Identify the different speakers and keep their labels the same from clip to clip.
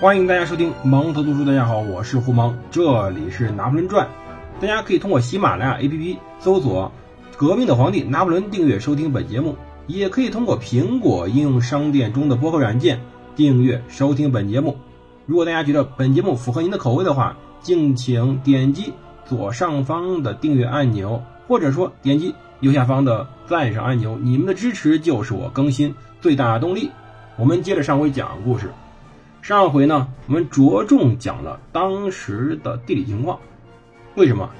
Speaker 1: 欢迎大家收听蒙头读书。大家好，我是胡蒙，这里是《拿破仑传》。大家可以通过喜马拉雅 APP 搜索“革命的皇帝拿破仑”订阅收听本节目，也可以通过苹果应用商店中的播客软件订阅收听本节目。如果大家觉得本节目符合您的口味的话，敬请点击左上方的订阅按钮，或者说点击右下方的赞赏按钮。你们的支持就是我更新最大的动力。我们接着上回讲故事。上回呢，我们着重讲了当时的地理情况。为什么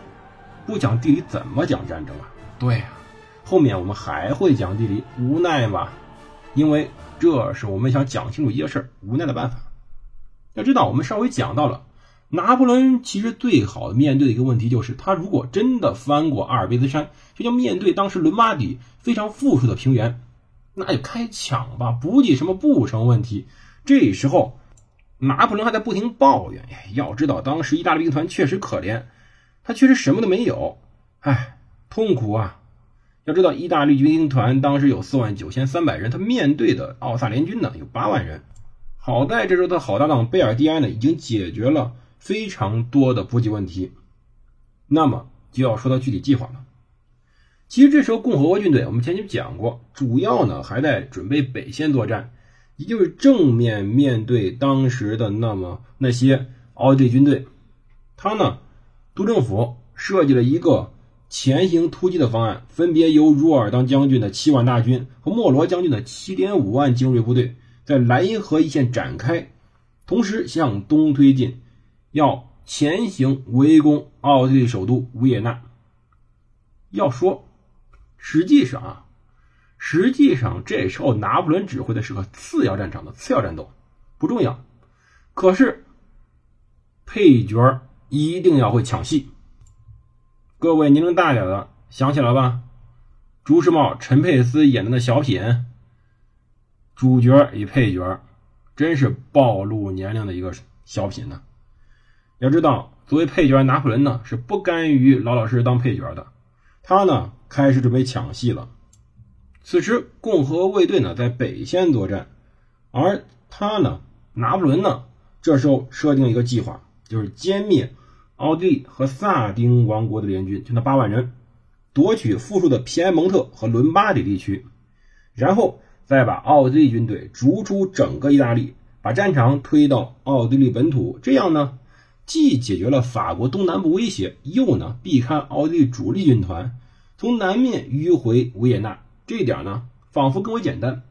Speaker 1: 不讲地理，怎么讲战争啊？对呀，后面我们还会讲地理，无奈嘛，因为这是我们想讲清楚一些事儿，无奈的办法。要知道，我们上回讲到了，拿破仑其实最好面对的一个问题就是，他如果真的翻过阿尔卑斯山，就要面对当时伦巴底非常富庶的平原。那就开抢吧，补给什么不成问题。这时候，拿破仑还在不停抱怨。要知道，当时意大利兵团确实可怜，他确实什么都没有，唉，痛苦啊！要知道，意大利军团当时有四万九千三百人，他面对的奥萨联军呢有八万人。好在这时候，他好搭档贝尔蒂埃呢已经解决了非常多的补给问题。那么就要说到具体计划了。其实这时候，共和国军队我们前面讲过，主要呢还在准备北线作战，也就是正面面对当时的那么那些奥地利军队。他呢，督政府设计了一个前行突击的方案，分别由茹尔当将军的七万大军和莫罗将军的七点五万精锐部队在莱茵河一线展开，同时向东推进，要前行围攻奥地利首都维也纳。要说。实际上啊，实际上这时候拿破仑指挥的是个次要战场的次要战斗，不重要。可是配角一定要会抢戏。各位年龄大点的想起来吧？朱时茂、陈佩斯演的那小品，主角与配角，真是暴露年龄的一个小品呢。要知道，作为配角，拿破仑呢是不甘于老老实实当配角的，他呢。开始准备抢戏了。此时，共和卫队呢在北线作战，而他呢，拿破仑呢，这时候设定一个计划，就是歼灭奥地利和萨丁王国的联军，就那八万人，夺取富庶的皮埃蒙特和伦巴底地区，然后再把奥地利军队逐出整个意大利，把战场推到奥地利本土。这样呢，既解决了法国东南部威胁，又呢避开奥地利主力军团。从南面迂回维也纳，这一点呢，仿佛更为简单。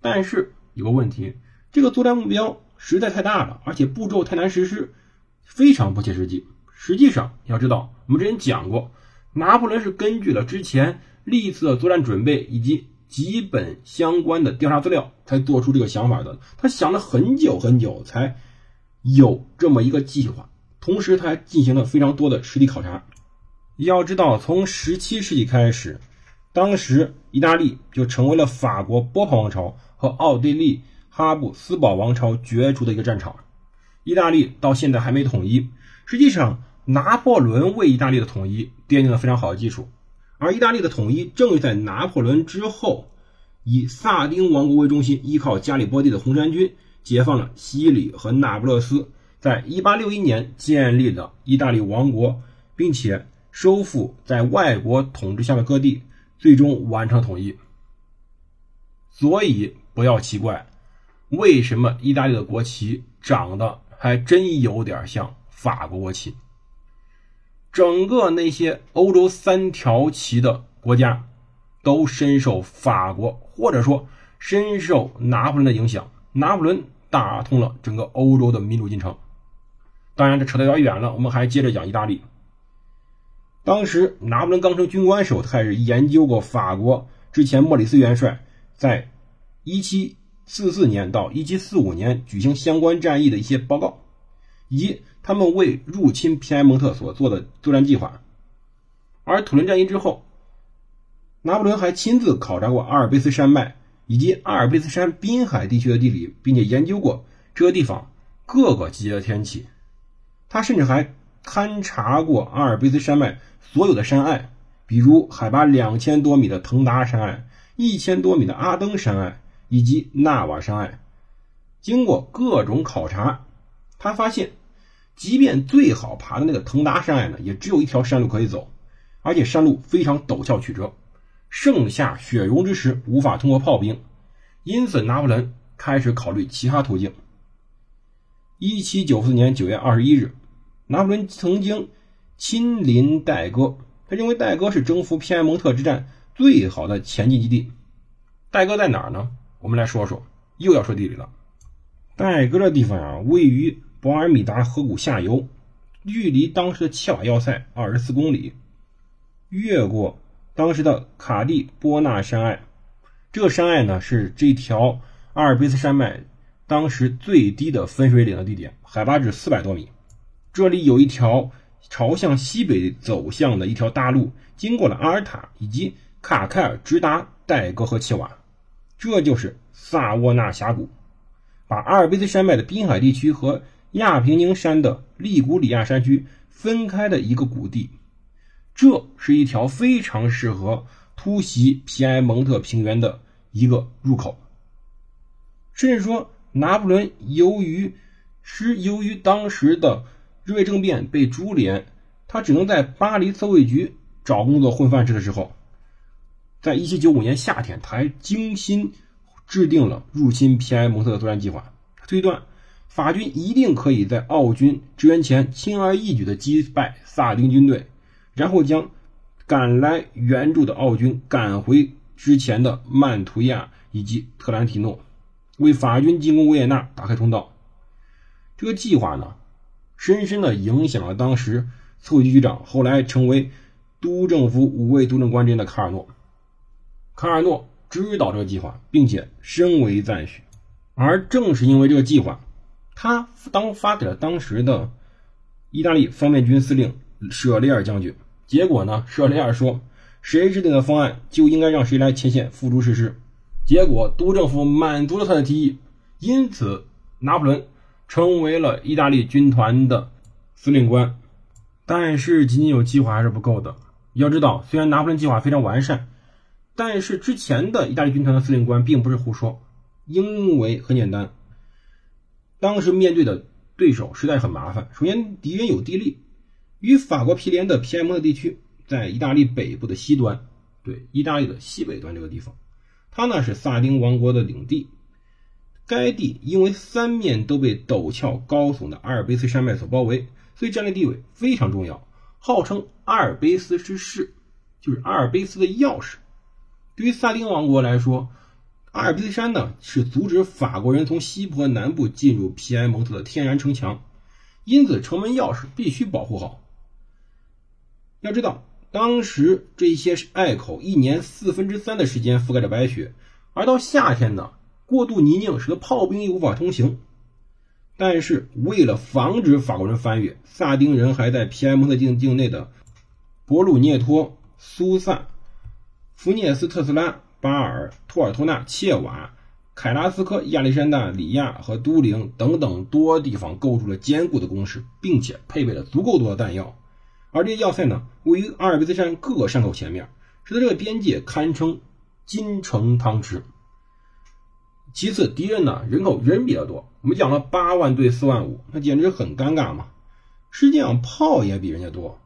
Speaker 1: 但是有个问题，这个作战目标实在太大了，而且步骤太难实施，非常不切实际。实际上，要知道，我们之前讲过，拿破仑是根据了之前历次的作战准备以及几本相关的调查资料，才做出这个想法的。他想了很久很久，才有这么一个计划。同时，他还进行了非常多的实地考察。要知道，从十七世纪开始，当时意大利就成为了法国波旁王朝和奥地利哈布斯堡王朝角逐的一个战场。意大利到现在还没统一。实际上，拿破仑为意大利的统一奠定了非常好的基础。而意大利的统一，正是在拿破仑之后，以萨丁王国为中心，依靠加里波第的红衫军，解放了西里和那不勒斯，在一八六一年建立了意大利王国，并且。收复在外国统治下的各地，最终完成统一。所以不要奇怪，为什么意大利的国旗长得还真有点像法国国旗。整个那些欧洲三条旗的国家，都深受法国或者说深受拿破仑的影响。拿破仑打通了整个欧洲的民主进程。当然，这扯得有点远了，我们还接着讲意大利。当时拿破仑刚成军官时候，他也是研究过法国之前莫里斯元帅在1744年到1745年举行相关战役的一些报告，以及他们为入侵皮埃蒙特所做的作战计划。而土伦战役之后，拿破仑还亲自考察过阿尔卑斯山脉以及阿尔卑斯山滨海地区的地理，并且研究过这个地方各个季节的天气。他甚至还勘察过阿尔卑斯山脉。所有的山隘，比如海拔两千多米的腾达山隘、一千多米的阿登山隘以及纳瓦山隘，经过各种考察，他发现，即便最好爬的那个腾达山隘呢，也只有一条山路可以走，而且山路非常陡峭曲折，盛夏雪融之时无法通过炮兵，因此拿破仑开始考虑其他途径。一七九四年九月二十一日，拿破仑曾经亲临戴戈，他认为戴戈是征服皮埃蒙特之战最好的前进基地。戴戈在哪儿呢？我们来说说，又要说地理了。戴戈的地方啊，位于博尔米达河谷下游，距离当时的切瓦要塞二十四公里，越过当时的卡蒂波纳山隘。这个山隘呢，是这条阿尔卑斯山脉当时最低的分水岭的地点，海拔至四百多米。这里有一条朝向西北走向的一条大路，经过了阿尔塔以及卡凯尔，直达戴戈和切瓦。这就是萨沃纳峡谷，把阿尔卑斯山脉的滨海地区和亚平宁山的利古里亚山区分开的一个谷地。这是一条非常适合突袭皮埃蒙特平原的一个入口。甚至说，拿破仑由于是由于当时的日伪政变被株连，他只能在巴黎测绘局找工作混饭吃的时候。在一七九五年夏天，他还精心制定了入侵皮埃蒙特的作战计划。推断法军一定可以在奥军支援前轻而易举地击败萨丁军队，然后将赶来援助的奥军赶回之前的曼图亚以及特兰提诺，为法军进攻维也纳打开通道。这个计划呢，深深的影响了当时测绘局局长，后来成为督政府五位督政官之一的卡尔诺。卡尔诺知道这个计划，并且深为赞许，而正是因为这个计划，他当发给了当时的意大利方面军司令舍利尔将军。结果呢，舍利尔说：“谁制定的方案，就应该让谁来前线付诸实施。”结果，督政府满足了他的提议，因此拿破仑成为了意大利军团的司令官。但是，仅仅有计划还是不够的。要知道，虽然拿破仑计划非常完善。但是之前的意大利军团的司令官并不是胡说，因为很简单，当时面对的对手实在很麻烦。首先，敌人有地利，与法国毗连的皮埃蒙特地区在意大利北部的西端，对，意大利的西北端这个地方，它呢是萨丁王国的领地。该地因为三面都被陡峭高耸的阿尔卑斯山脉所包围，所以战略地位非常重要，号称阿尔卑斯之士，就是阿尔卑斯的钥匙。对于萨丁王国来说，阿尔卑斯山呢是阻止法国人从西部和南部进入皮埃蒙特的天然城墙，因此城门钥匙必须保护好。要知道，当时这些隘口一年四分之三的时间覆盖着白雪，而到夏天呢，过度泥泞使得炮兵也无法通行。但是为了防止法国人翻越，萨丁人还在皮埃蒙特境境内的博鲁涅托、苏萨。福涅斯特斯拉、巴尔、托尔托纳、切瓦、凯拉斯科、亚历山大、里亚和都灵等等多地方构筑了坚固的工事，并且配备了足够多的弹药。而这些要塞呢，位于阿尔卑斯山各个山口前面，使得这个边界堪称金城汤池。其次，敌人呢人口人比较多，我们讲了八万对四万五，那简直很尴尬嘛。实际上炮也比人家多。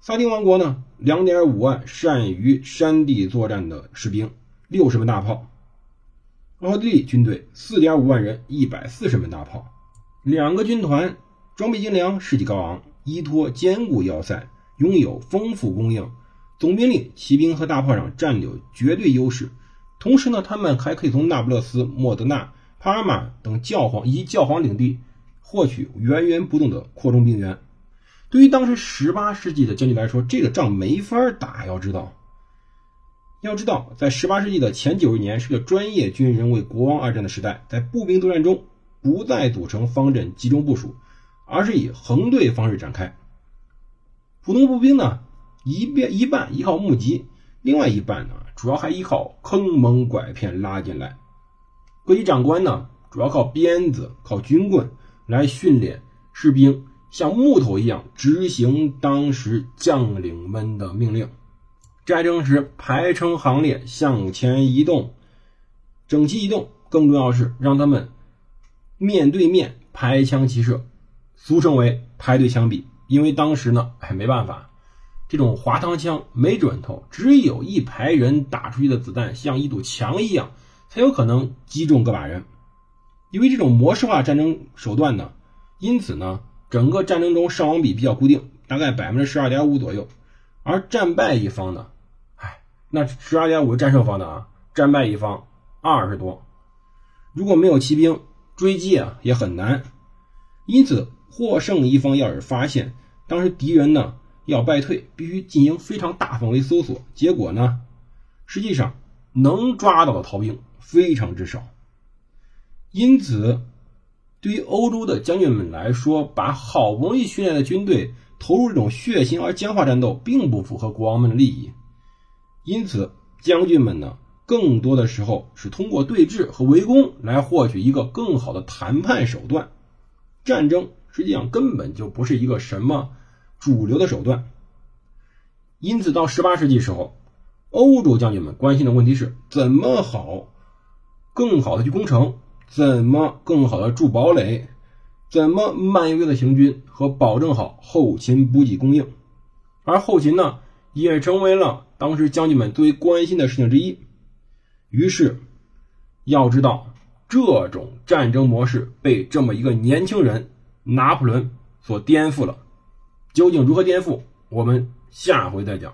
Speaker 1: 萨丁王国呢，两点五万善于山地作战的士兵，六十门大炮；奥地利军队四点五万人，一百四十门大炮。两个军团装备精良，士气高昂，依托坚固要塞，拥有丰富供应，总兵力、骑兵和大炮上占有绝对优势。同时呢，他们还可以从那不勒斯、莫德纳、帕尔马等教皇以及教皇领地获取源源不断的扩充兵源。对于当时十八世纪的将军来说，这个仗没法打。要知道，要知道，在十八世纪的前九十年是个专业军人为国王而战的时代，在步兵作战中不再组成方阵集中部署，而是以横队方式展开。普通步兵呢，一边一半依靠募集，另外一半呢，主要还依靠坑蒙拐骗拉进来。各级长官呢，主要靠鞭子、靠军棍来训练士兵。像木头一样执行当时将领们的命令，战争时排成行列向前移动，整齐移动。更重要是让他们面对面排枪齐射，俗称为排队枪毙。因为当时呢，还，没办法，这种滑膛枪没准头，只有一排人打出去的子弹像一堵墙一样，才有可能击中个把人。因为这种模式化战争手段呢，因此呢，整个战争中伤亡比比较固定，大概百分之十二点五左右。而战败一方呢，哎，那十二点五战胜方的啊，战败一方二十多。如果没有骑兵追击啊，也很难。因此。获胜一方要是发现当时敌人呢要败退，必须进行非常大范围搜索。结果呢，实际上能抓到的逃兵非常之少。因此，对于欧洲的将军们来说，把好不容易训练的军队投入这种血腥而僵化战斗，并不符合国王们的利益。因此，将军们呢，更多的时候是通过对峙和围攻来获取一个更好的谈判手段。战争。实际上根本就不是一个什么主流的手段，因此到十八世纪时候，欧洲将军们关心的问题是怎么好更好的去攻城，怎么更好的筑堡垒，怎么慢悠悠的行军和保证好后勤补给供应，而后勤呢也成为了当时将军们最关心的事情之一。于是，要知道这种战争模式被这么一个年轻人。拿破仑所颠覆了，究竟如何颠覆？我们下回再讲。